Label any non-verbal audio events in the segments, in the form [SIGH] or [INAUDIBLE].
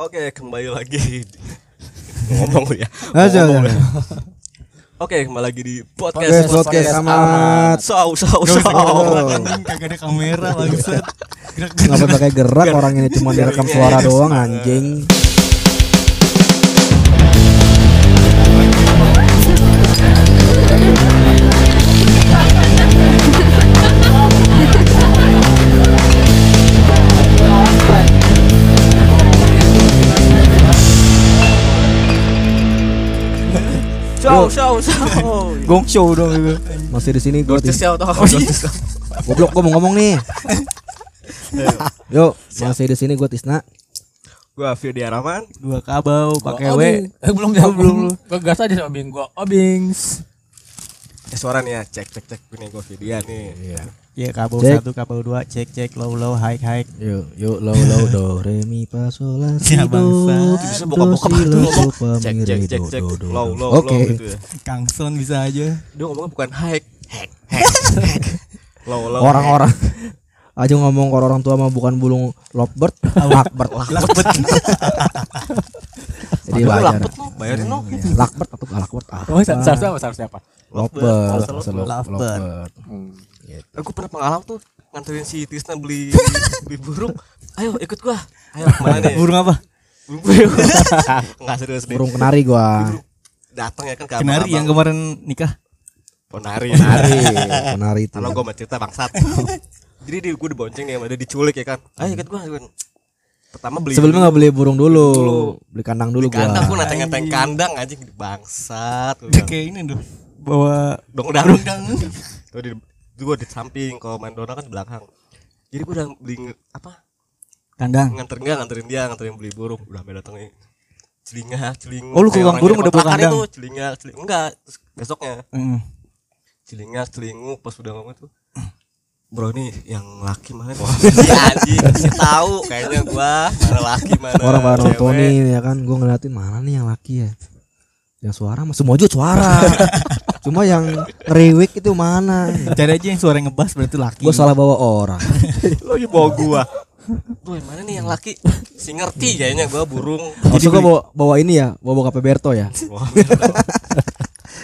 Oke, kembali lagi [LAUGHS] ngomong ya. Aja, Ngomong aja. ya. Oke, kembali lagi di podcast Podcast, podcast, Ahmad. Sau sau sau. kagak ada kamera bangsat. Gerak Nggak pakai gerak orang ini cuma direkam suara doang anjing. Sau sau sau. gong show dong itu. Masih di sini gue iya. goblok gue mau ngomong nih. [LAUGHS] Yuk, masih di sini gue Tisna. Gua Firdi Araman. Dua kabau pakai W. Eh belum jawab belum. Gua gas aja sama Bing gua. Oh Bings. Eh, suara nih ya, cek cek cek ini gua Firdian nih. Iya. Iya kabau Cek. satu, kabau dua, cek cek low low high high. Yuk, yuk, low, low, do, re, mi, fa, sol, la, si, Ya, do, bangsa. Bisa do, bokap-bokap si, tuh Cek cek cek do, cek. do, do, Low do. low Oke. low gitu ya. Kangson bisa aja. Dia ngomongnya bukan. Hack. Hack. hack. Low low. Orang-orang aja ngomong kalau orang tua mah bukan bulung lovebird, lakbird. Lakbet. Jadi lu, bayarin lu. Lakbird atau lakbird ah. Oh seharusnya apa seharusnya apa? Lovebird, Lovebird. Lovebird. lovebird. Aku pernah pengalaman tuh nganterin si Tisna beli [LAUGHS] beli burung. Ayo ikut gua. Ayo ke mana nih? Burung apa? Burung [LAUGHS] puyuh. Enggak serius nih. Burung kenari gua. Datang ya kan ke Kenari yang kemarin nikah. Penari. Kenari, kenari [LAUGHS] itu. Kalau gua mau cerita bangsat. Jadi di gua dibonceng nih sama dia diculik ya kan. Ayo ikut gua. Pertama beli Sebelumnya nggak beli burung dulu, Dulu. beli kandang dulu beli kandang gua gua. nanteng-nanteng kandang anjing bangsat. Kayak ini tuh. Bawa Dong dang. Tuh di itu gua di samping kalau main donang kan di belakang. Jadi gua udah beli nge- apa? kandang. nganterin dia nganterin dia nganterin beli burung udah sampai datang nih celinga celing Oh, lu orang burung udah bawa kandang? itu celinga celing enggak terus besoknya Heeh. celinga celingu pas udah ngomong tuh [CLEARS THROAT] bro ini yang laki mana Wah, [LAUGHS] si anjing kasih tahu kayaknya gua mana laki mana Orang cewek. nontonin ya kan, gua ngeliatin mana nih yang laki ya. Yang suara mah semua juga suara. [LAUGHS] Cuma yang rewek itu mana? Cari aja yang suara ngebas berarti laki. Gua salah bawa orang. [LAUGHS] lo lagi bawa gua Bro, yang mana nih yang laki? Si ngerti kayaknya gua burung. Maksud gua bawa, bawa ini ya, bawa [LAUGHS] bawa Berto ya. [LAUGHS]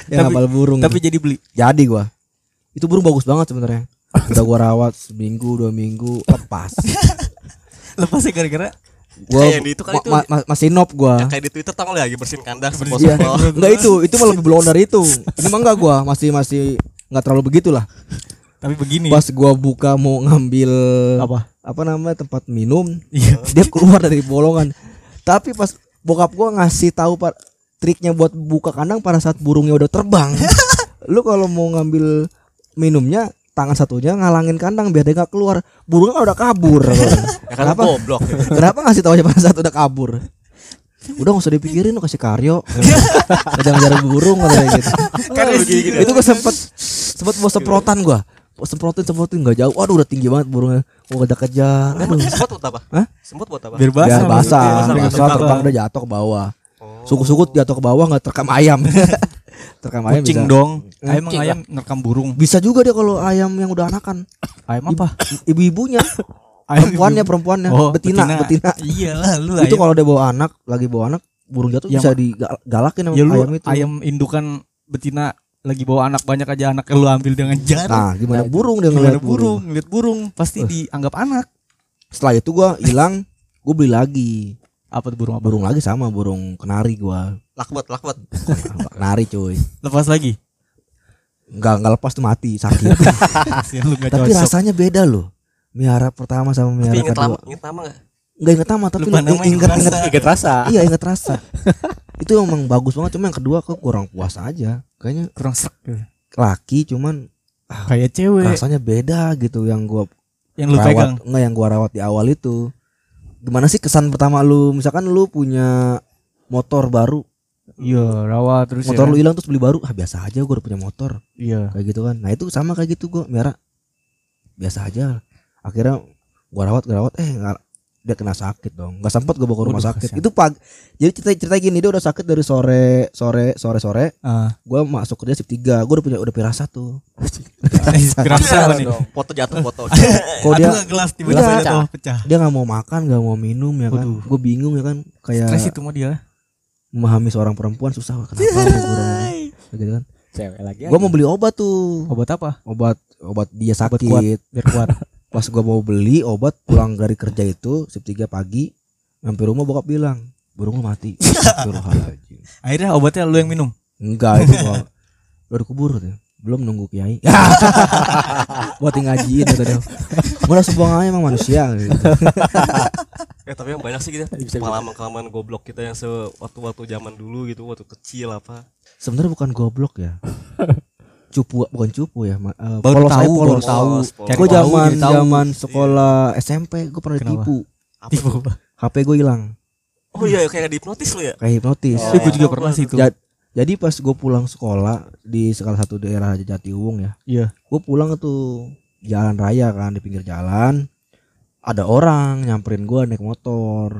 Yang Tapi- burung. Tapi jadi beli. jadi gua. Itu burung bagus banget sebenarnya. Udah gua rawat seminggu dua minggu lepas. Lepasnya gara-gara Gua Kayak di itu kali ma- itu. ma- ma- masih nop gua. yang kayak di Twitter tau lagi bersihin kandang Iya. sepos Enggak itu, itu mah lebih belum dari itu. Ini mah enggak gua, masih masih enggak terlalu begitulah. tapi begini. Pas gua buka mau ngambil Apa? apa namanya tempat minum, Iya. [LAUGHS] dia keluar dari bolongan. Tapi pas bokap gua ngasih tahu pak triknya buat buka kandang pada saat burungnya udah terbang. [LAUGHS] Lu kalau mau ngambil minumnya tangan satunya ngalangin kandang biar dia nggak keluar. Burungnya udah kabur. [LAUGHS] ya kan [LAUGHS] Kenapa? goblok gitu. Kenapa ngasih tahu aja pada saat udah kabur? Udah gak usah dipikirin lu kasih karyo. [LAUGHS] Jangan jarak burung katanya gitu. Kan gini-gini. Itu gua sempet sempet mau semprotan gua. Semprotin semprotin nggak jauh. Waduh udah tinggi banget burungnya. Gua kejar-kejar. Aduh. Semut buat apa? Hah? Semut buat apa? Biar basah. Biar basah, basah, basah, basah. terbang udah jatuh ke bawah. Oh. Suku-suku jatuh ke bawah nggak terekam ayam. Terekam ayam Kucing bisa. dong. Ayam kucing ayam nerekam burung. Bisa juga dia kalau ayam yang udah anakan. Ayam apa? Ibu-ibunya, [LAUGHS] Ayam perempuannya, ibu- perempuannya, Oh, betina, betina. Iyalah lu Itu ayam. kalau dia bawa anak, lagi bawa anak, burung jatuh Yang bisa digalakin sama ya ayam ayam, itu. indukan betina lagi bawa anak banyak aja anak lu ambil dengan jarum. Nah, gimana burung dia ngeliat burung. burung, ngeliat burung pasti dianggap anak. Setelah itu gua hilang, gua beli lagi. Apa tuh burung apa? Burung lagi sama burung kenari gua. Lakbet, lakbet. Kenari cuy. Lepas lagi. Enggak enggak lepas tuh mati, sakit. [LAUGHS] Tapi cocok. rasanya beda loh. Miara pertama sama Tapi miara inget kedua. lama, inget lama gak? Enggak inget nama tapi Lupa inget inget inget, rasa. inget rasa. Iya inget rasa. [LAUGHS] itu emang bagus banget cuma yang kedua kok kurang puas aja. Kayaknya kurang serak. laki cuman Kayak cewek rasanya beda gitu yang gua yang lu pegang. rawat enggak yang gua rawat di awal itu. Gimana sih kesan pertama lu misalkan lu punya motor baru, Iya, rawat terus motor ya. lu hilang terus beli baru, ah biasa aja gua udah punya motor. Iya. Kayak gitu kan. Nah, itu sama kayak gitu gua miara biasa aja. Akhirnya gua rawat gua rawat eh dia kena sakit dong nggak sempat gue bawa ke rumah sakit itu pagi jadi cerita cerita gini dia udah sakit dari sore sore sore sore Ah. gue masuk kerja shift tiga gue udah punya udah pirasat tuh apa nih? dong foto jatuh foto [LAUGHS] kok dia Aduh, gelas tiba-tiba jatuh pecah. dia nggak mau makan nggak mau minum ya kan gue bingung ya kan kayak Stres itu mah dia. memahami seorang perempuan susah kenapa [LAUGHS] gua gitu kan Cewek lagi. gue mau beli obat tuh Obat apa? obat obat dia Obat sakit kuat. Biar kuat. [LAUGHS] pas gua mau beli obat pulang dari kerja itu shift 3 pagi sampai rumah bokap bilang burung lu mati. [LAUGHS] Akhirnya obatnya lu yang minum. enggak itu gua [LAUGHS] udah dikubur tuh. Belum nunggu kiai. [LAUGHS] Buat ngajiin kata dia. Mana sebuah aja emang manusia gitu. ya tapi yang banyak sih kita pengalaman pengalaman goblok kita yang sewaktu waktu zaman dulu gitu waktu kecil apa. Sebenarnya bukan goblok ya cupu bukan cupu ya ma- eh, Baru polos tahu, aja baru polos tahu. Polos, Cari gue tahu, zaman tahu. zaman sekolah SMP gue pernah Kenapa? ditipu apa Tipu. HP gue hilang oh iya kayak dihipnotis lu ya kayak hipnotis Oh. Tapi gue juga pernah sih itu. Ja- jadi pas gue pulang sekolah di salah satu daerah Jatiwung ya Iya. gue pulang tuh jalan raya kan di pinggir jalan ada orang nyamperin gue naik motor.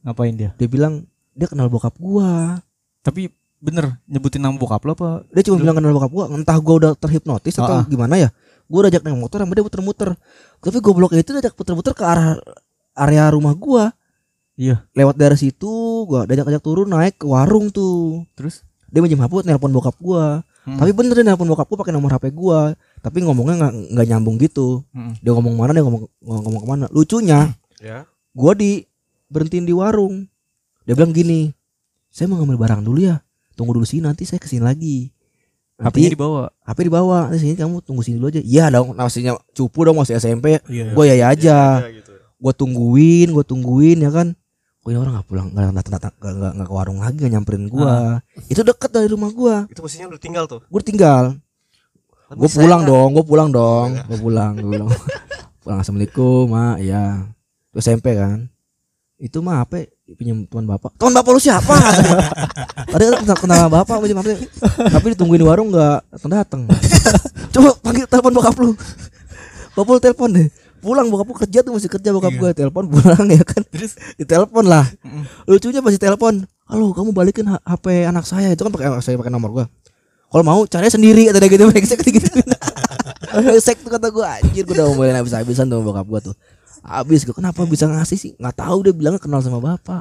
Ngapain dia? dia bilang dia kenal bokap gua Tapi bener nyebutin nama bokap lo apa? dia cuma bilang kenal bokap gua entah gua udah terhipnotis atau gimana ya. Gua udah ajak naik motor sama dia muter-muter. Tapi gobloknya itu dia ajak muter-muter ke arah area rumah gua. Iya. lewat dari situ gua diajak ajak turun naik ke warung tuh. Terus? dia minjem HP nelpon bokap gua. Hmm. tapi bener dia nelpon bokap gua pakai nomor HP gua. Tapi ngomongnya nggak nggak nyambung gitu. Mm. dia ngomong mana dia ngomong ngomong ke mana. Lucunya ya. gua di berhentiin di warung. Dia bilang gini saya mau ngambil barang dulu ya tunggu dulu sini nanti saya ke sini lagi. HP-nya nanti dibawa. HP dibawa di sini kamu tunggu sini dulu aja. Iya dong maksudnya cupu dong masih SMP Iya. gue ya ya aja ya gitu. Gue tungguin gue tungguin ya kan? Kok ini orang nggak pulang nggak nggak nggak nggak nggak ke warung lagi nggak nyamperin gua. Itu deket dari rumah gua. Itu posisinya lu tinggal tuh? Gue tinggal. Gue pulang nggak- dong gue pulang dong gue pulang gue pulang. [LAUGHS] Pulang assalamualaikum mak ya itu SMP kan? Itu mah apa pinjam teman bapak. Teman bapak lu siapa? [LAUGHS] Tadi kan kenal, kenal bapak pinjam HP tapi ditungguin di warung nggak datang datang. [LAUGHS] Coba panggil telepon bokap lu. Bokap lu telepon deh. Pulang bokap lu kerja tuh masih kerja bokap Iya. gue telepon pulang ya kan. Terus? ditelepon lah. Mm. lucunya pasti telepon halo kamu balikin HP anak saya. Itu kan pakai saya pakai nomor gua. Kalau mau cari sendiri dia gitu [LAUGHS] brengsek gitu. Brengsek tuh kata gua. Anjir gua udah ngomelin habis-habisan tuh bokap gua tuh habis gua kenapa bisa ngasih sih? Nggak tahu dia bilangnya kenal sama bapak.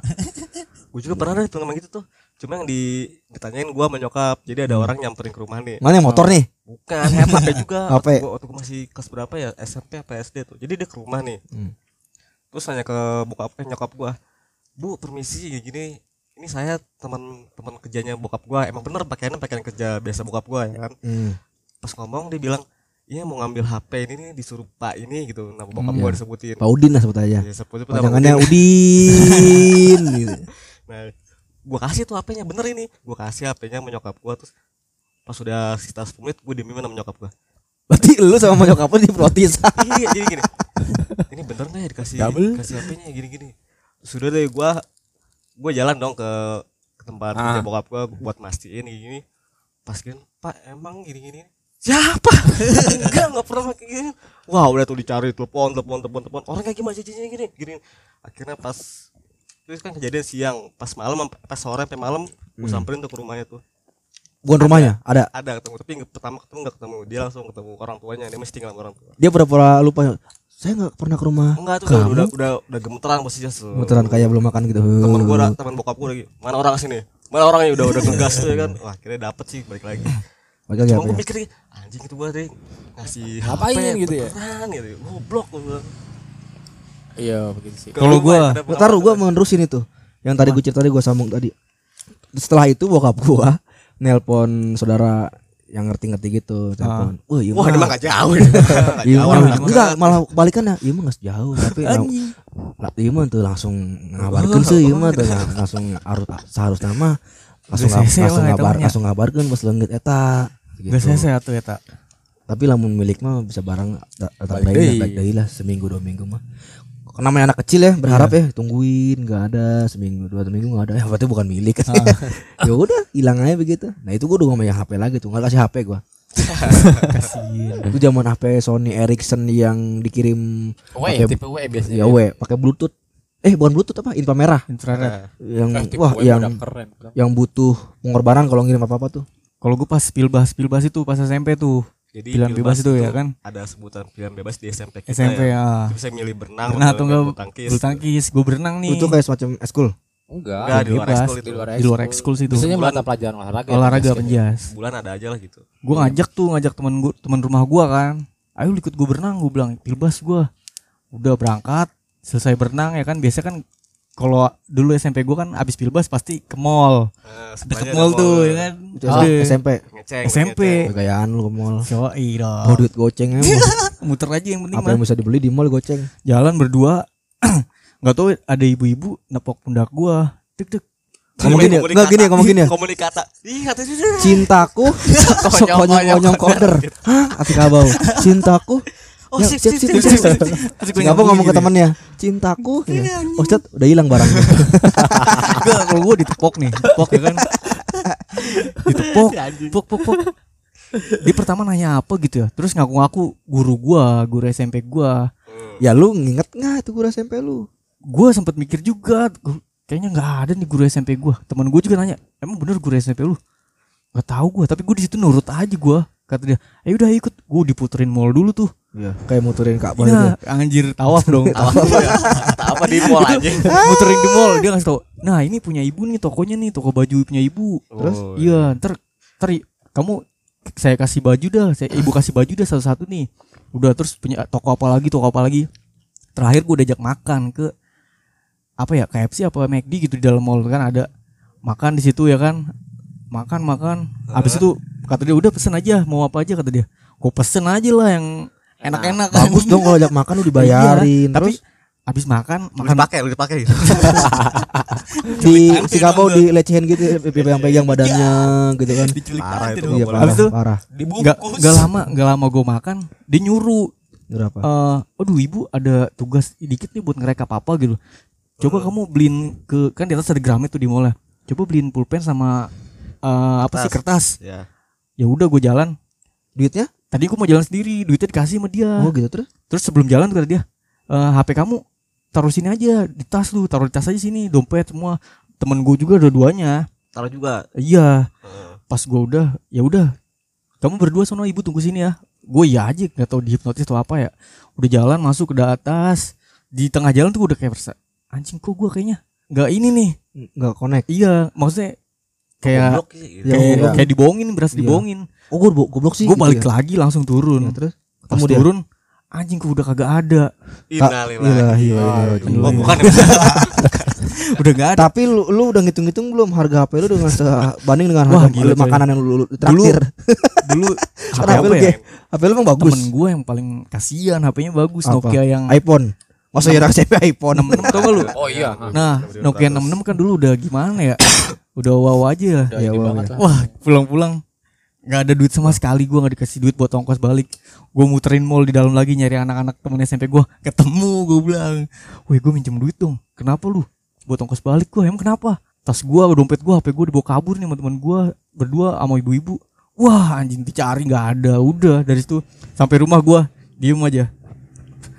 Gue juga pernah deh pengalaman gitu tuh. Cuma yang di ditanyain gua sama nyokap. Jadi ada orang nyamperin ke rumah nih. Mana yang motor nih? Bukan HP juga. [LAUGHS] HP. waktu gua, waktu gua masih kelas berapa ya? SMP apa SD tuh. Jadi dia ke rumah nih. Hmm. terus nanya ke bokap eh, nyokap gua bu permisi gini gini ini saya teman teman kerjanya bokap gua. Emang bener pakaiannya pakaian kerja biasa bokap gua ya kan? Hmm. pas ngomong dia bilang iya mau ngambil HP ini nih disuruh pak ini gitu nama bokap Hmm, gua iya. disebutin Pak Udin lah sebut aja ya nama panjangannya Udin. Udin [LAUGHS] gitu. nah gua kasih tuh HP-nya bener ini gua kasih HP-nya sama nyokap gua terus pas sudah sekitar 10 menit gua diemin sama nyokap gua berarti lu sama nyokap lu diprotes [LAUGHS] iya jadi gini ini bener nggak ya dikasih Double. kasih HP-nya gini gini sudah deh gua gua jalan dong ke, ke tempat Ah. bokap gua buat mastiin gini, gini. pas gini pak emang gini gini siapa? [LAUGHS] Enggak nggak pernah pakai gini. Wah udah tuh dicari telepon telepon telepon telepon. Orang kayak gimana jajannya gini? Gini. Akhirnya pas terus kan kejadian siang. Pas malam pas sore sampai malam Hmm. samperin tuh ke rumahnya tuh. Bukan rumahnya? ada? Ada ketemu. Tapi pertama ketemu nggak ketemu. Dia langsung ketemu orang tuanya dia masih tinggal sama orang tua. Dia pura-pura lupa saya nggak pernah ke rumah enggak tuh udah Kamu? udah udah, udah gemeteran posisinya Muteran kayak belum makan gitu. Temen gua ada- temen bokap gua lagi. Mana orang sini? Mana orangnya? Udah udah ngegas tuh ya kan. Wah akhirnya dapet sih balik lagi Lagi cuma gua ya? mikir anjing itu gua deh ngasih Ngapain HP gitu ya? beneran gitu goblok gua bilang Iya begitu sih. Kalau gua- Ntar pengalaman gue menerusin itu Yang tadi gue cerita tadi gue sambung tadi Setelah itu bokap gue [LAUGHS] Nelpon saudara yang ngerti-ngerti gitu telepon. Wah, iya wah mah. dia mah gak jauh [LAUGHS] ya Iya enggak malah balikan ya. Iya mah nggak jauh tapi lah iya mah tuh langsung ngabarkan sih iya mah tuh lang- langsung harus seharusnya mah langsung hese langsung ngabar langsung ngabarkan pas leungit eta gitu. Gak saya tuh ya tak. Tapi lamun milik mah bisa barang da- datang deui lah, lah seminggu dua minggu mah. Namanya anak kecil ya berharap ya tungguin nggak ada seminggu dua minggu nggak ada ya berarti bukan milik [LAUGHS] ya udah hilang aja begitu nah itu gua udah ngomong yang HP lagi tuh nggak kasih HP gua [LAUGHS] itu zaman HP Sony Ericsson yang dikirim W pakai tipe W biasanya. ya we pakai Bluetooth eh bukan bluetooth apa infra merah infrared. yang tipe wah yang keren. yang butuh pengorbanan kalau ngirim apa apa tuh Kalau gue pas pilbas pilbas itu pas SMP tuh. Jadi Pilihan bebas itu ya kan? Ada sebutan pilihan bebas di SMP kita SMP ya. ya. Bisa milih berenang, Berenang atau enggak bulu tangkis. bulu tangkis. Gue berenang nih. itu kayak semacam eskul Enggak. Enggak, di luar bebas. ekskul itu. Di luar ekskul sih itu. Biasanya Bulan- mata pelajaran olahraga. Olahraga ya, penjas. Bulan ada aja lah gitu. Gue ngajak tuh ngajak temen gue teman rumah gua kan. Ayo ikut gue berenang gue bilang pilbas gua. Udah berangkat selesai berenang ya kan biasa kan kalau dulu SMP gua kan abis pilbas pasti ke mall. Eh, deket mall tuh ya kan? Itu Udah. SMP Ngeceng, SMP. gayaan lu ke mall. Yoi dong. mau duit goceng emang. [LAUGHS] Muter aja yang penting apa mah. yang bisa dibeli di mall goceng? Jalan berdua. [CLEARS THROAT] Nggak tahu ada ibu-ibu nepok pundak gua. Tek tek Ngomong gini ya? Komunikata. Nggak, gini ya, ngomong gini ya? Komunikata. Ih, kata cintaku. [LAUGHS] Konyong-konyong koder. [LAUGHS] Hah? Hati kabau cintaku Oh, Ya, sip, sip, sip, sip, ngomong ke gitu. temannya cintaku ya. oh Ustaz, udah hilang barangnya [LAUGHS] Enggak, kalau gua ditepok nih, tepok ya kan. Ditepok, pok pok pok. Dia pertama nanya apa gitu ya. Terus ngaku-ngaku guru gua, guru SMP gua. ya lu nginget nggak itu guru SMP lu Gua sempet mikir juga, gua- kayaknya nggak ada nih guru SMP gua. Temen gua juga nanya, "Emang bener guru SMP lu?" Gak tahu gua, tapi gua di situ nurut aja gua. Kata dia, "Ayo udah ikut." Gua diputerin mall dulu tuh. Iya, kayak muterin Ka'bah gitu. Iya, anjir. Tawaf dong. [LAUGHS] Apa ya? apa di mall aja. [LAUGHS] muterin di mall dia ngasih tau nah ini punya ibu nih tokonya nih toko baju punya ibu. Terus? iya. Ntar ntar kamu saya kasih baju dah saya ibu kasih baju dah satu-satu nih. Udah terus punya toko apa lagi toko apa lagi? Terakhir gue diajak makan ke apa ya KFC apa McD gitu di dalam mall kan ada makan di situ ya kan? Makan makan. Habis itu kata dia udah pesen aja mau apa aja kata dia. Gue pesen aja lah yang enak-enak Bagus dong kalau ajak makan lu dibayarin. Iya, tapi Terus habis makan Lu makan dipakai, lu [LAUGHS] dipakai. di si Ka'bah dilecehin gitu pegang-pegang badannya gitu kan. Parah itu. Iya parah, itu parah. nggak nggak lama nggak lama gue makan dia nyuruh Berapa? eh aduh ibu ada tugas dikit nih buat ngereka apa gitu coba kamu beliin ke kan di atas ada Gramet tuh di mall coba beliin pulpen sama eh, apa sih kertas Ya. ya udah gue jalan Duitnya? Tadi gue mau jalan sendiri duitnya dikasih sama dia Oh gitu terus. terus sebelum jalan tuh kata dia "Eh, HP kamu taruh sini aja di tas lu taruh di tas aja sini dompet semua temen gue juga dua-duanya Taruh juga. iya Heeh. pas gua udah ya udah kamu berdua sono ibu tunggu sini ya gue ya aja nggak tahu dihipnotis atau apa ya udah jalan masuk ke atas di tengah jalan tuh udah kayak persa anjing kok gue kayaknya nggak ini nih Enggak connect. iya maksudnya kayak Goblok gitu. Ya, kayak, iya. kayak dibohongin berasa Iya. dibohongin Oh gue goblok sih. gue gitu balik ya. lagi langsung turun Ya, terus pas ketemu dia. turun anjing udah kagak ada Innalillahi. wa inna ilaihi raji'un. Oh, bukan [LAUGHS] udah nggak ada Tapi lu lu udah ngitung-ngitung belum harga HP lu dengan sebanding dengan Wah, harga gila, coy. makanan yang lu, lu traktir. dulu HP [LAUGHS] Karena HP apa lu ya HP lu emang bagus. temen gue yang paling kasihan HP-nya bagus Apa? Nokia yang iPhone. Masa ya HP iPhone? 66 tau gak lu [LAUGHS] Oh iya. Nah, Nokia 66 kan dulu udah gimana ya? udah wow aja. Udah Ya, wah, banget ya. Wah, pulang-pulang nggak ada duit sama sekali gua nggak dikasih duit buat ongkos balik. Gue muterin mall di dalam lagi nyari anak-anak temen SMP gua ketemu gue bilang, "Woi, gue minjem duit dong. Kenapa lu? Buat ongkos balik gua. Emang kenapa?" Tas gua, dompet gua, HP gua dibawa kabur nih sama teman gua berdua sama ibu-ibu. Wah, anjing dicari nggak ada. Udah dari situ sampai rumah gua diem aja.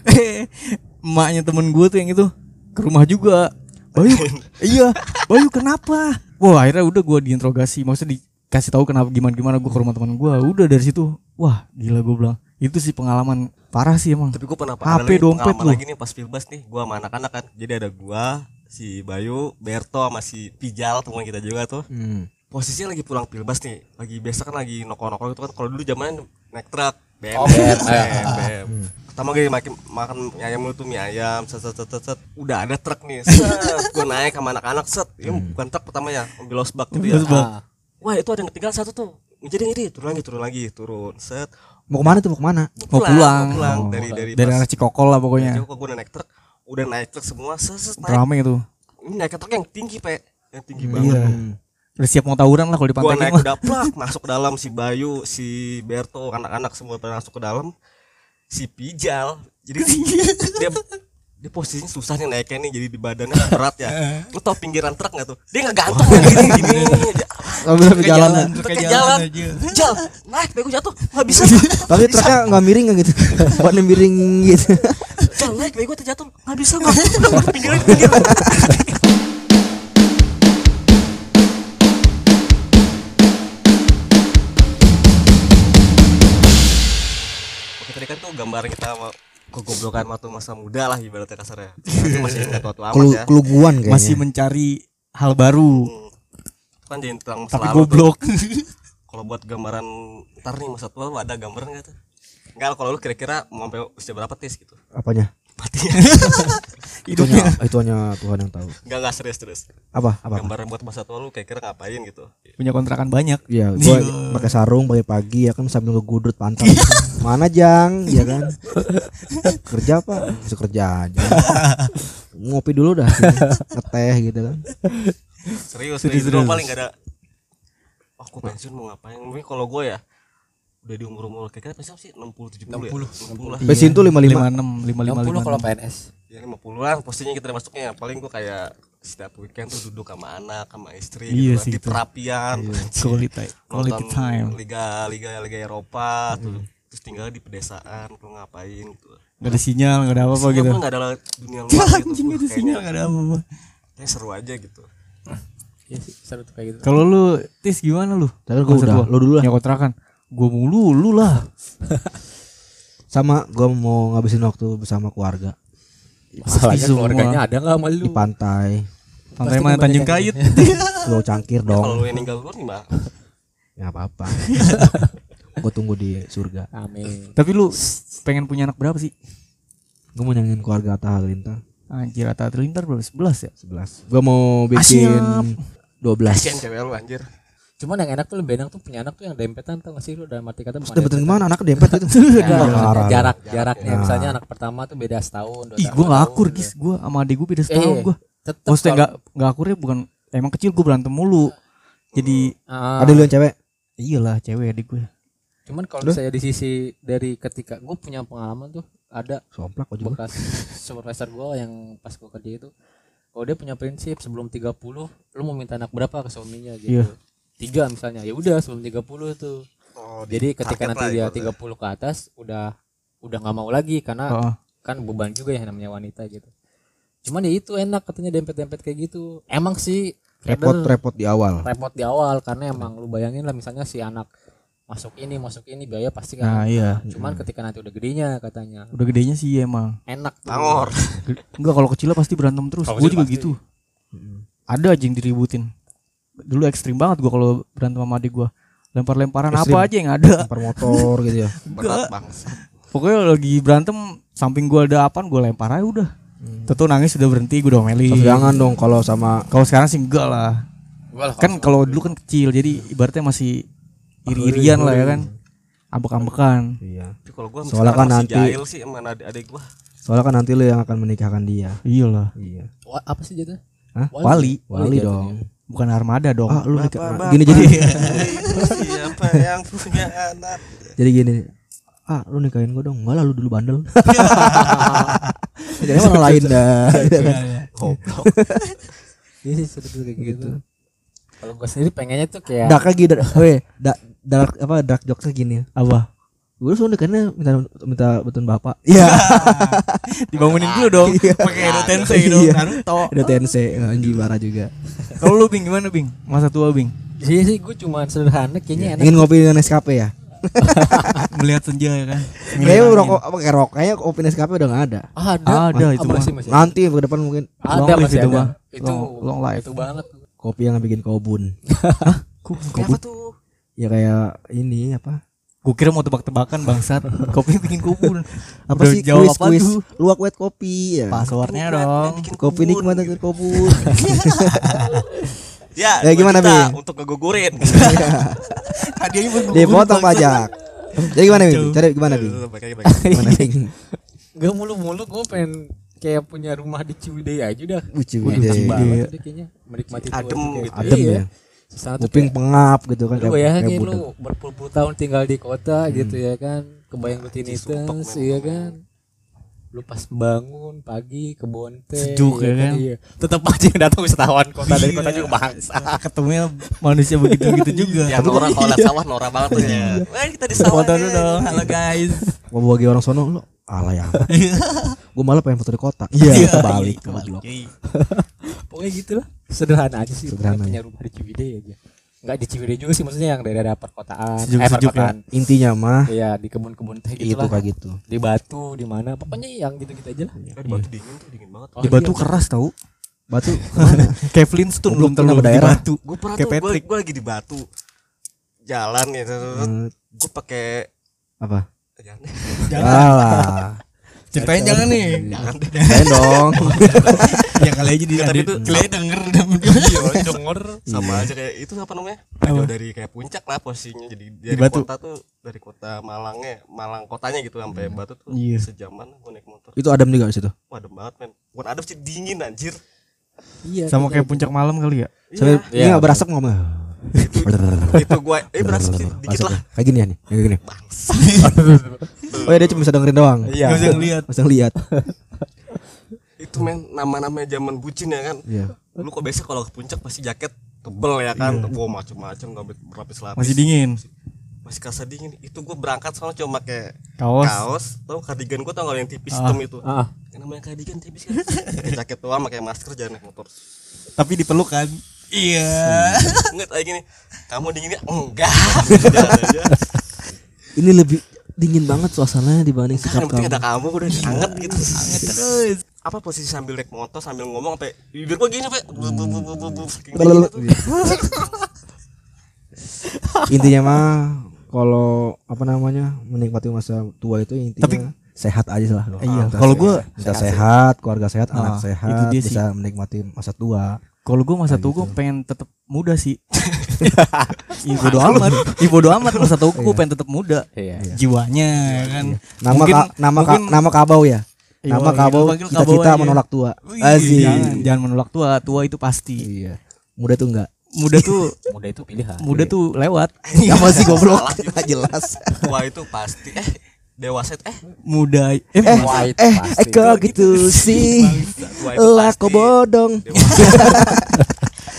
[LAUGHS] Emaknya temen gue tuh yang itu ke rumah juga. Bayu, [LAUGHS] iya, Bayu kenapa? Wah akhirnya udah gue diinterogasi, maksudnya dikasih tahu kenapa gimana gimana gue ke rumah teman gue. Udah dari situ, wah gila gue bilang itu sih pengalaman parah sih emang. Tapi gue pernah HP, lagi dompet pengalaman lu. lagi nih pas pilbas nih, gua sama anak-anak kan. Jadi ada gua, si Bayu, Berto sama si Pijal teman kita juga tuh. Hmm. Posisinya lagi pulang pilbas nih, lagi biasa kan lagi noko-noko gitu kan. Kalau dulu zamannya naik truk, BM, Oh, BM. Pertama gue makin makan mie ayam tuh mie ayam, set set set set, set. Udah ada truk nih, set. Gue naik sama anak-anak set. Ya bukan truk pertama ya, mobil losbak gitu ya. Ah. Wah itu ada yang ketinggalan satu tuh. Jadi ngiri, turun lagi, turun lagi, turun, set. Mau ke mana tuh? Mau ke mana? Mau pulang. mau pulang. Oh, dari dari Dari arah Cikokol lah pokoknya. kok gue udah naik truk, udah naik truk semua, set, naik. Rame itu. Ini naik truk yang tinggi, Pe. Yang tinggi banget. Iya. Udah siap mau tawuran lah kalau di Gua pantai naik udah plak [LAUGHS] masuk ke dalam si Bayu, si Berto, anak-anak semua pada masuk ke dalam. Si Pijal. Jadi [LAUGHS] dia dia posisinya susah nih naiknya nih jadi di badannya [LAUGHS] berat ya. Lu tau pinggiran truk nggak tuh? Dia nggak gantung ya, gini gini. Sambil sambil jalan. Kayak jalan jal naik bego jatuh. Nggak bisa [LAUGHS] Tapi truknya nggak miring nggak gitu. [LAUGHS] Buat miring gitu. jal naik bego terjatuh nggak bisa nggak pinggiran pinggiran. Oke tadi kan tuh gambar kita sama kegoblokan waktu masa muda lah ibaratnya kasarnya. Masih [LAUGHS] nggak tua-tua amat Kelu ya. keluguan kayaknya. Masih mencari hal baru Hmm. Kan jadi tentang masa tapi lalu goblok. [LAUGHS] Kalau buat gambaran ntar nih masa tua lu ada gambaran nggak tuh? Enggak kalau lu kira-kira mau sampai usia berapa tis gitu? Apanya? Matinya. [LAUGHS] Itunya itu hanya Tuhan yang tahu. Enggak enggak serius terus. Apa? Apa? Gambaran buat masa tua lu kira-kira ngapain gitu? Punya kontrakan banyak. Iya, gua pakai sarung pagi-pagi ya kan sambil ngegudut pantat. [LAUGHS] Mana Jang? Ya kan. kerja apa? Bisa kerja aja. Ngopi dulu dah. Ngeteh gitu kan. Serius, Serius, serius, paling gak ada Oh, aku pensiun mau ngapain? Mungkin kalau gue ya udah di umur umur kira-kira pensiun sih 60 70 ya. 60 lah. Pensiun tuh 55. 56 55 60 kalau 56. PNS. Ya 50 lah posisinya kita masuknya paling gue kayak setiap weekend tuh duduk sama anak sama istri Iya gitu, sih di itu. perapian Quality [LAUGHS] quality nonton time. liga liga liga Eropa tuh terus tinggal di pedesaan tuh ngapain gitu Gak ada sinyal, gak ada apa-apa gitu. gua nggak ada dunia luar gitu [LAUGHS] Anjing Wah, gak ada sinyal, kayaknya gak ada apa-apa. kayaknya seru aja gitu Iya sih, seru tuh kayak gitu. Kalau lu Tis gimana lu? Tapi gua udah, gua, lu dulu lah. Yang kontrakan. Gua mulu lu lah. Sama gua mau ngabisin waktu bersama keluarga Masalahnya Pasti semua. keluarganya ada nggak sama lu? di pantai. Pantai mana Tanjung. Kayut. [LAUGHS] Pulau Cangkir Ya, kalau dong. lu yang ninggal dulu gimana Ya apa-apa. gua tunggu di surga. Amin. Tapi lu pengen punya anak berapa sih? Gua mau nyanyiin keluarga Atta Halilintar Anjir Atta Halilintar berapa? 11 ya? 11. Gua mau bikin siap. 12. kasian cewek lu anjir Cuman yang enak tuh lebih enak tuh punya anak tuh yang dempetan tau gak sih lu dalam arti kata bukan dempetan. ke mana anak dempet itu? Ya, [LAUGHS] Parah. jarak jaraknya Ya. misalnya anak pertama tuh beda setahun dua Ih, gua gak akur, gitu. Gis. Gua sama adik gua beda Eh, setahun gua. tetep Maksudnya gak, gak akurnya bukan emang kecil gua berantem mulu. Jadi Ah, Ada lu yang cewek? iyalah cewek adik gue. cuman kalau saya di sisi dari ketika gue punya pengalaman tuh ada Somplak bekas supervisor gue yang pas gue kerja itu kalau dia punya prinsip sebelum 30 lu mau minta anak berapa ke suaminya gitu Iya. Tiga misalnya ya udah sebelum 30 tuh oh, jadi ketika nanti dia ibaratnya. 30 ke atas udah udah nggak mau lagi karena Heeh. kan beban juga ya namanya wanita gitu cuman ya itu enak katanya dempet-dempet kayak gitu emang sih Repot kadang repot di awal. repot di awal karena emang lu bayangin lah misalnya si anak masuk ini masuk ini biaya pasti Nah, kan iya. cuman ketika nanti udah gedenya katanya Udah gedenya sih emang. enak tuh. Tangor Enggak kalau kecilnya pasti berantem terus. Gue juga pasti. gitu. Ada aja yang diributin. Dulu ekstrim banget gua kalau berantem sama adik gua. Lempar-lemparan apa aja yang ada. Lempar motor gitu ya. [LAUGHS] berat bangsa Pokoknya lagi berantem samping gua ada apaan gua lempar aja udah. Tentu nangis sudah berhenti gua domelin. Tapi jangan dong kalau sama Kalau sekarang sih enggak lah. Gua lah Kan kalau dulu kan kecil jadi ibaratnya masih iri-irian lah ya kan. Ambek-ambekan. iya. kalau gua Soalnya kan masih nanti- jahil sih sama adik, adik gua Soalnya kan nanti lu yang akan menikahkan dia. Iyalah. Iya. Wa- apa sih jatuh Hah? Wali. Wali jatuhnya. dong. Bukan armada dong. Ah, lu Bapak, bapak. Gini jadi [LAUGHS] siapa yang punya anak jadi gini. Ah, lu nikahin gua dong. Enggak lah lu dulu bandel. [LAUGHS] Jadi mana lain dah. goblok [LAUGHS] Iya sih seru tuh kayak gitu. Kalau gua sendiri pengennya tuh kayak Dak lagi dak. Weh, dak dark apa dark jokesnya gini. Apa? Gue suruh nikahinnya minta minta betun bapak. Iya. [LAUGHS] Dibangunin dulu dong. Pakai Edo Tensei dong. Iya. Naruto. Ada tensei anjing marah juga. Kalau lu Bing gimana Bing? Masa tua Bing? Iya sih gue cuma sederhana kayaknya enak. Ingin ngopi dengan Nescafe ya? [LAUGHS] Melihat senja ya kan. Kayaknya rokok apa kayak rokok kayaknya kopi Nescafe udah gak ada. Ada. Ada itu masih, masih. Nanti ke depan mungkin Ada Long masih itu ada. mah. Itu Long- long life. Itu banget. kopi yang bikin kobun. [LAUGHS] apa tuh Ya kayak ini apa? Gue kira mau tebak-tebakan bangsat. [LAUGHS] Kopi bikin kubur. Apa Udah sih jawab kuis apa kuis tuh? luak wet kopi ya. Passwordnya dong. bikin Kopi kebun. nikmat dan kobun. [LAUGHS] ya, Ya, gimana, Bing? untuk ngegugurin Hadiahnya buat Dipotong pajak. Jadi gimana Bing? Cari gimana pakai. [LAUGHS] Gimana Bing? Gak mulu-mulu gue pengen kayak punya rumah di Ciwidey aja udah. Kayaknya menikmati Adem kayak gitu. Adem Iya. ya. Sana tuh Kuping kayak- pengap gitu kan lu ya kayak kayak lu berpuluh-puluh tahun tinggal di kota gitu ya kan kebayang rutinitas Sumpek, iya kan? Lu pas bangun pagi kebun teh Sejuk, ya kan? iya. tetap aja yang datang wisatawan kota dari kota juga bangsa. [LAUGHS] Ketemunya manusia begitu begitu [LAUGHS] juga Ya Nora [LAUGHS] kalau sawah Nora banget tuh. Ya. Kita di sawah. foto dulu dong. Halo guys. Mau bagi orang sono lu alay amat. [LAUGHS] Gue malah pengen foto di kota. Iya. kebalik. Kebalik. goblok. pokoknya gitu lah sederhana aja sih Sederhana Pokoknya ya. punya rumah di Ciwidey aja nggak di Ciwidey juga sih maksudnya yang daerah-daerah perkotaan Sejuk-sejuk eh ya. perkotaan Intinya mah Iya di kebun-kebun teh gitu itu lah kayak gitu. di batu di mana pokoknya yang gitu-gitu aja lah di batu dingin tuh dingin banget. Oh, di batu iya. keras tau Batu [LAUGHS] kayak Flintstone belum terlalu di daerah? batu Gue pernah tuh gue lagi di batu. Jalan ya. Eh, Gue pakai apa? Jangan Alah. ceritain jangan nih jangan dong. [LAUGHS] ya kali aja di tapi itu kalian denger iya denger sama aja kayak itu apa namanya? Jauh dari kayak puncak lah posisinya. Jadi dari batu. kota tuh dari kota Malangnya, Malang kotanya gitu sampai Batu tuh Iya. sejaman gue naik motor. itu adem juga di situ. Wah, adem banget men. Bukan adem sih dingin anjir. iya sama kayak puncak malam kali ya Sampai Iya. ini enggak berasap ngomong. Itu gue eh berasa sih dikit lah. ya. Kayak gini ya nih, kayak gini. Bangsa. Oh ya dia cuma bisa dengerin doang. Iya. Nggak usah ngeliat Bisa lihat. itu men nama-namanya zaman bucin ya kan. Iya. Lu kok biasa kalau ke puncak pasti jaket tebel ya kan. Wah, macem-macem nggak berlapis-lapis. masih dingin Masih kerasa dingin. Itu gue berangkat soalnya cuma pakai kaos kaos, tau kardigan gue tau gak yang tipis Ah. hitam itu. ah Yang namanya kardigan tipis kan. Pakai jaket doang, pakai masker jangan naik motor. tapi dipeluk kan iya Enggak kayak gini. Kamu dinginnya enggak. [LAUGHS] Ini lebih dingin banget suasananya dibanding Enggak, sikap kamu. ada kamu udah anget gitu. Anget terus. Apa posisi sambil naik motor sambil ngomong sampai bibir gua gini, dinginnya tuh. [LAUGHS] Intinya mah kalau apa namanya menikmati masa tua itu intinya Tapi- sehat aja lah. Iya, kalau gua- kita sehat, keluarga sehat, Ah, anak itu sehat, sih. bisa menikmati masa tua. Kalau gue masa Kayak tua gue gitu. pengen tetap muda sih [LAUGHS] Ih bodo amat Ih bodo amat masa tua gue pengen tetap muda iya jiwanya ya kan Nama Mungkin- ka- nama ka- mungkin- nama kabau ya. Iya, nama iya, kabau cita-cita aja. menolak tua. Aziz. jangan, jangan menolak tua tua itu pasti Iya. Muda tuh enggak. muda tuh [LAUGHS] muda itu pilihan muda tuh lewat Ya masih goblok. Nggak jelas. Tua itu pasti eh [LAUGHS] dewasa eh muda eh, Eh, Wah, itu eh, pasti. eh kok gitu sih? tua itu Lah pasti kok bodong. [LAUGHS]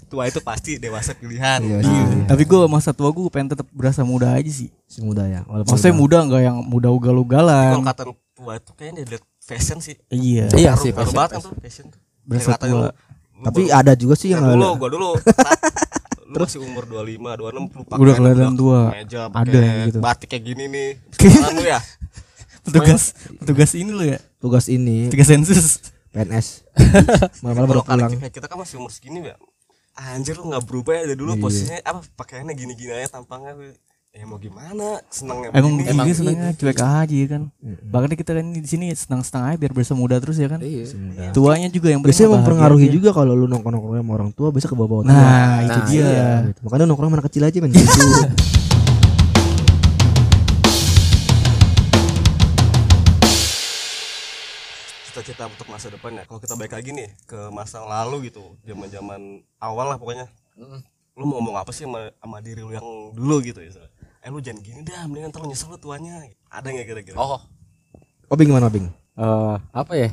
tua itu pasti dewasa pilihan. Iya, Iya. Tapi gue masa tua gue pengen tetap berasa muda aja sih. Si muda ya. Walaupun Maksudnya udah- muda nggak yang muda Kalau ugal-ugalan. kata tua itu kayaknya dia lihat fashion sih. Iya. Iya sih, fashion, banget kan tuh fashion tuh. Berasa tua. lu, lu Tapi ada juga sih yang Nah, dulu, gua dulu. [LAUGHS] lu masih umur 25, 26 lu pakai Udah kelihatan tua. Meja Ada yang gitu. batik kayak gini nih. Sekarang lu ya. [LAUGHS] Petugas petugas [LAUGHS] ini lo ya. Tugas ini Petugas sensus. PNS. [LAUGHS] Malam-malam baru pulang. kita kan masih umur segini ya. Anjir lu nggak berubah ya dari dulu Iya. posisinya apa pakaiannya gini-gini aja tampangnya ya mau gimana seneng Emang begini. begini senangnya cuek aja ya kan. Bahkan kita kan di sini senang-senang aja biar berasa muda terus ya kan. Iya. Tuanya juga yang Biasanya mempengaruhi aja. juga kalau lu nongkrong-nongkrong sama orang tua bisa ke bawah Nah, itu Nah, dia. iya. Gitu. Makanya nongkrong anak kecil aja men gitu. [LAUGHS] cita-cita untuk masa depan ya. Kalau kita balik lagi nih ke masa lalu gitu zaman-zaman awal lah pokoknya. Mm. lu mau ngomong apa sih sama, sama diri lu yang dulu gitu ya? Eh lu jangan gini dah mendingan ntar lu nyesel lu tuanya. Ada nggak kira-kira? Oh. Obing gimana Obing? eh, apa ya?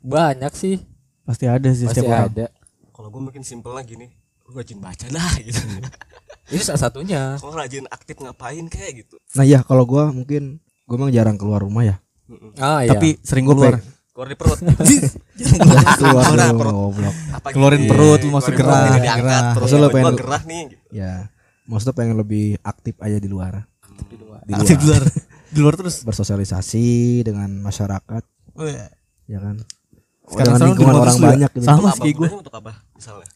Banyak sih. Pasti ada sih pasti setiap ada. Kalau gue mungkin simpel lah gini lu rajin baca dah gitu. [LAUGHS] Ini salah satunya. Kalau rajin aktif ngapain kayak gitu. Nah iya kalau gua mungkin gua memang jarang keluar rumah ya. Ah iya. Tapi sering keluar. Keluar di perut keluar perut. goblok. Keluarin perut, lu masuk gerah, diangkat gerah. terus Maksud lu pengen- gerah nih gitu. Ya. Maksudnya pengen lebih aktif aja di luar. di luar Di Aktif di luar. luar. Di luar terus. Bersosialisasi dengan masyarakat, ya kan. Sekarang dengan di lingkungan orang banyak gitu. Sama sih gue. Untuk apa misalnya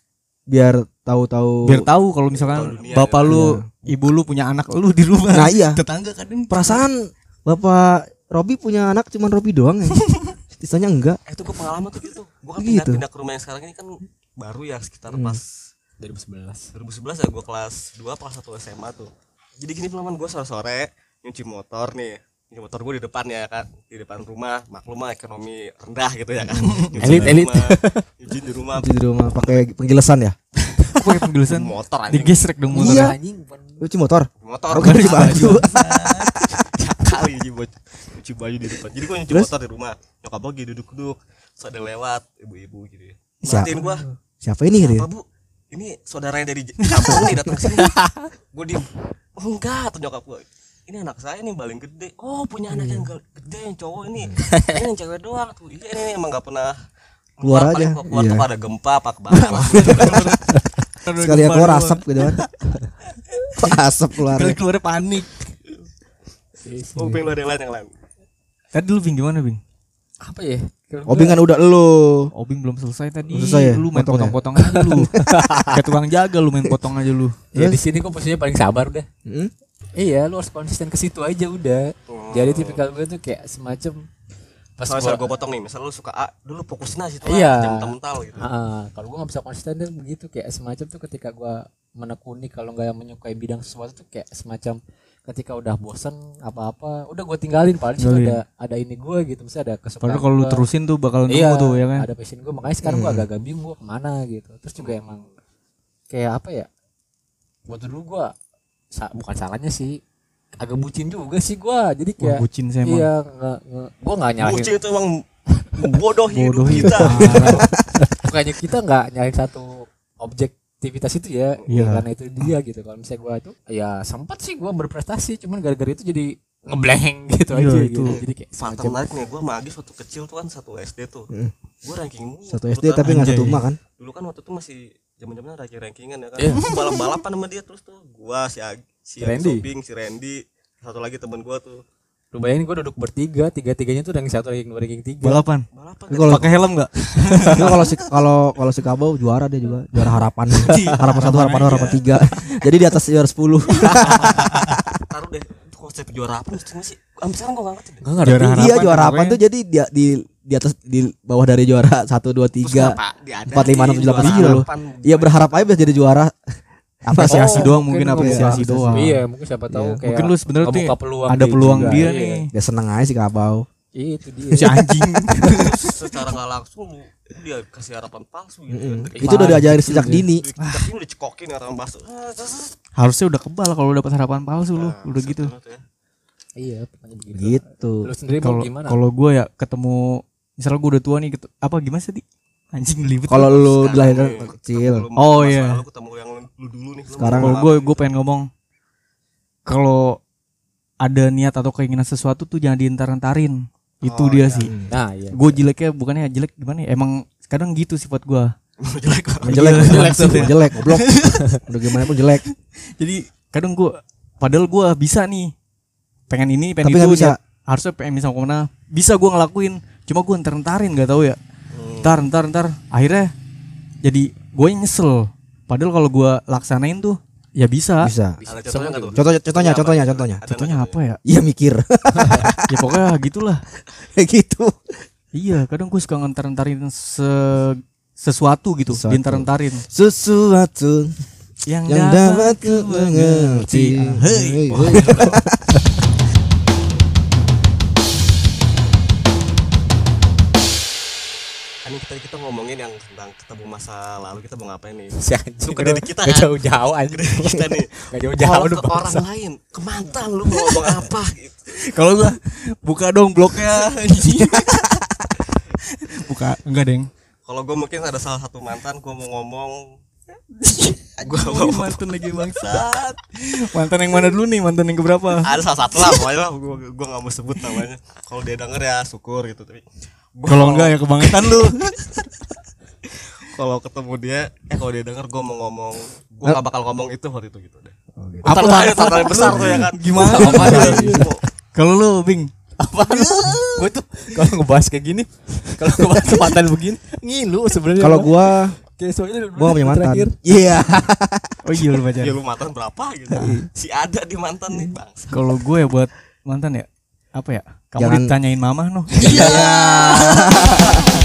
Biar tahu-tahu Biar tahu kalau misalkan dunia, bapak ya. lu, ibu lu punya anak lu di rumah. Nah, iya. Tetangga kadang perasaan Bapak Robi punya anak cuman Robi doang ya. [LAUGHS] Sisanya enggak. eh itu gue pengalaman tuh gitu gue kan Gitu. pindah, pindah ke rumah yang sekarang ini kan baru ya sekitar Hmm. pas 2011 2011 ya gue kelas 2 kelas 1 SMA tuh jadi gini pengalaman gue sore-sore nyuci motor nih nyuci motor gue di depan ya kan di depan rumah maklum mah ekonomi rendah gitu ya kan Nyuci Elit, di elit. rumah, [LAUGHS] nyuci di rumah Di rumah pakai penggilesan ya. Pakai penjelasan? motor anjing Digesrek dong motor. Iya. anjing bukan Cuci motor. motor Oh, ganti baju. Lagi nyuci baju, nyuci baju di depan jadi gue nyuci motor di rumah nyokap gue lagi duduk-duduk terus ada lewat ibu-ibu gitu ya Siapa? Matiin gue Siapa ini gitu? ya? apa bu ini saudaranya dari kampung nih datang sini [LAUGHS] gue diem oh, enggak tuh nyokap gue ini anak saya nih paling gede oh punya anak yang ge- gede yang cowok ini ini yang cewek doang tuh iya ini emang gak pernah Keluar aja. keluar tuh Iya. pada gempa apa kebakaran [LAUGHS] Sekali keluar asap gitu kan. [LAUGHS] asap keluar. Keluar panik. Oh pengen lu ada yang lain yang lain Tadi lu Bing gimana Bing? apa ya Obing gua- kan udah lu. Obing belum selesai tadi. Belum selesai ya? Lu main potong-potong aja lu. [LAUGHS] Kayak tukang jaga lu main potong aja lu. ya di sini gue posisinya paling sabar udah Hmm? iya lu harus konsisten ke situ aja udah Oh. jadi tipikal gue tuh kayak semacam pas gua gue potong nih, misal lu suka A, dulu fokusin aja situ Iya. jam mental gitu. Ah, kalau gue nggak bisa konsisten deh begitu kayak semacam tuh ketika gue menekuni kalau nggak menyukai bidang sesuatu tuh kayak semacam ketika udah bosen apa-apa udah gue tinggalin paling Tinggalin. ada ada ini gue gitu mesti ada kesukaan Padahal kalau lu terusin tuh bakal nemu iya tuh ya kan. ada passion gue makanya sekarang gue agak-agak bingung gue ke mana gitu terus juga emang kayak apa ya waktu dulu gue sa- bukan salahnya sih agak bucin juga sih gue jadi Wah, kayak bucin saya emang. iya nggak gue nggak nyalahin Bucin itu emang bodoh hidup Bodoh kita. [LAUGHS] Bukannya kita nggak nyari satu objektivitas itu ya, Iya. ya karena itu dia gitu. Kalau misalnya gua itu ya sempat sih gua berprestasi, cuman gara-gara itu jadi ngeblank [LAUGHS] gitu Iya, aja itu. gitu. Jadi kayak Fakta semacam menarik nih, gue magis waktu kecil tuh kan satu SD tuh. Hmm. Gue ranking. Satu SD tapi nggak satu rumah kan? Dulu kan waktu itu masih zaman-zamannya ranking rankingan ya kan. Iya. Gua balap-balapan sama dia terus tuh. Gua si Ag, si Randy. Sobing, si Randy, satu lagi temen gua tuh. Lu bayangin gua duduk bertiga, tiga-tiganya tuh ranking satu, ranking dua, ranking tiga. Balapan. Balapan. Kalau Pakai helm enggak? Tapi [LAUGHS] kalau si kalau kalau si Kabau juara dia juga juara harapan [LAUGHS] harapan satu harapan dua harapan tiga [LAUGHS] jadi di atas juara sepuluh taruh deh itu konsep juara apa sih? Sampai sekarang gua gak ngerti. Enggak ngerti. Juara harapan iya juara harapan pokoknya. tuh jadi dia di di atas di bawah dari juara satu dua tiga empat, lima, enam, tujuh, delapan, juara sembilan loh. iya berharap aja bisa jadi juara Apresiasi Oh, doang mungkin mungkin apresiasi ngebuka doang. Iya, mungkin siapa tahu Iya. kayak Mungkin lu sebenarnya tuh peluang ada dia peluang juga, dia iya. nih. dia seneng aja si Kabau Itu dia. Si anjing. [LAUGHS] secara nggak langsung dia kasih harapan palsu gitu kan. Dari itu udah diajarin sejak dini dari kecil ini udah cekokin orang bakso Harusnya udah kebal kalau dapat harapan palsu lu, udah gitu. Iya, pokoknya begitu. gitu Kalau gimana? kalau gue ya ketemu misalnya gue udah tua nih apa gimana sih? Anjing [LAUGHS] belibet. kalau lu dilahirkan kecil Oh, iya. Ketemu yang lu dulu nih. Sekarang kalau gue gue pengen ngomong kalau ada niat atau keinginan sesuatu tuh jangan diintar-intarin. Itu Oh, dia iya. sih. Nah, iya. Gue jeleknya bukannya jelek gimana ya? Emang kadang gitu sifat gue. [LAUGHS] jelek jelek Iya, jelek maksudnya. jelek goblok [LAUGHS] udah gimana pun jelek Jadi kadang gue padahal gue bisa nih pengen ini pengen Tapi itu nggak bisa. niat- harusnya pengen bisa ke mana bisa gue ngelakuin cuma gue ntar-ntarin nggak tahu ya Hmm. ntar ntar ntar akhirnya jadi gue nyesel padahal kalau gue laksanain tuh ya bisa, bisa. Ada contohnya tuh? contoh contohnya Apa? contohnya contohnya. contohnya nggak apa ya? Iya mikir. [LAUGHS] Ya pokoknya gitulah. Kayak [LAUGHS] gitu. Iya kadang gue suka ngantar-ntarin se sesuatu gitu diantar-ntarin sesuatu yang, yang dapat ku mengerti. Hei. Kan [LAUGHS] kita kita ngomongin yang ketemu masa lalu kita mau ngapain nih? Si anjing. Lu ke dari kita Gak kan? jauh-jauh aja. Kita nih. [LAUGHS] Gak jauh-jauh udah ke orang lain, ke mantan lu mau ngomong apa gitu. [LAUGHS] kalau gue buka dong bloknya [LAUGHS] buka enggak deng Kalau gue mungkin ada salah satu mantan gue mau ngomong gue mantan lagi bangsat mantan yang mana dulu nih mantan yang keberapa ada salah satu lah pokoknya lah gue gue nggak mau sebut namanya kalau dia denger ya syukur gitu tapi gua kalau enggak ya kebangetan lu kalau ketemu dia eh kalau dia denger gue mau ngomong gue gak bakal ngomong itu waktu itu gitu deh. Apa? apa tanda besar tuh ya kan Gimana? apa kalau lu bing? Lu? Gue tuh kalau ngebahas kayak gini, kalau ngebahas mantan begini, ngilu sebenarnya. kalau gua kayak soalnya gua gak punya mantan. Iya. Oh iya lu pacar ya lu mantan berapa gitu? Si ada di mantan nih bang. Kalau gue ya buat mantan ya apa ya? Kamu Jangan- ditanyain mama noh. Iya [LAUGHS]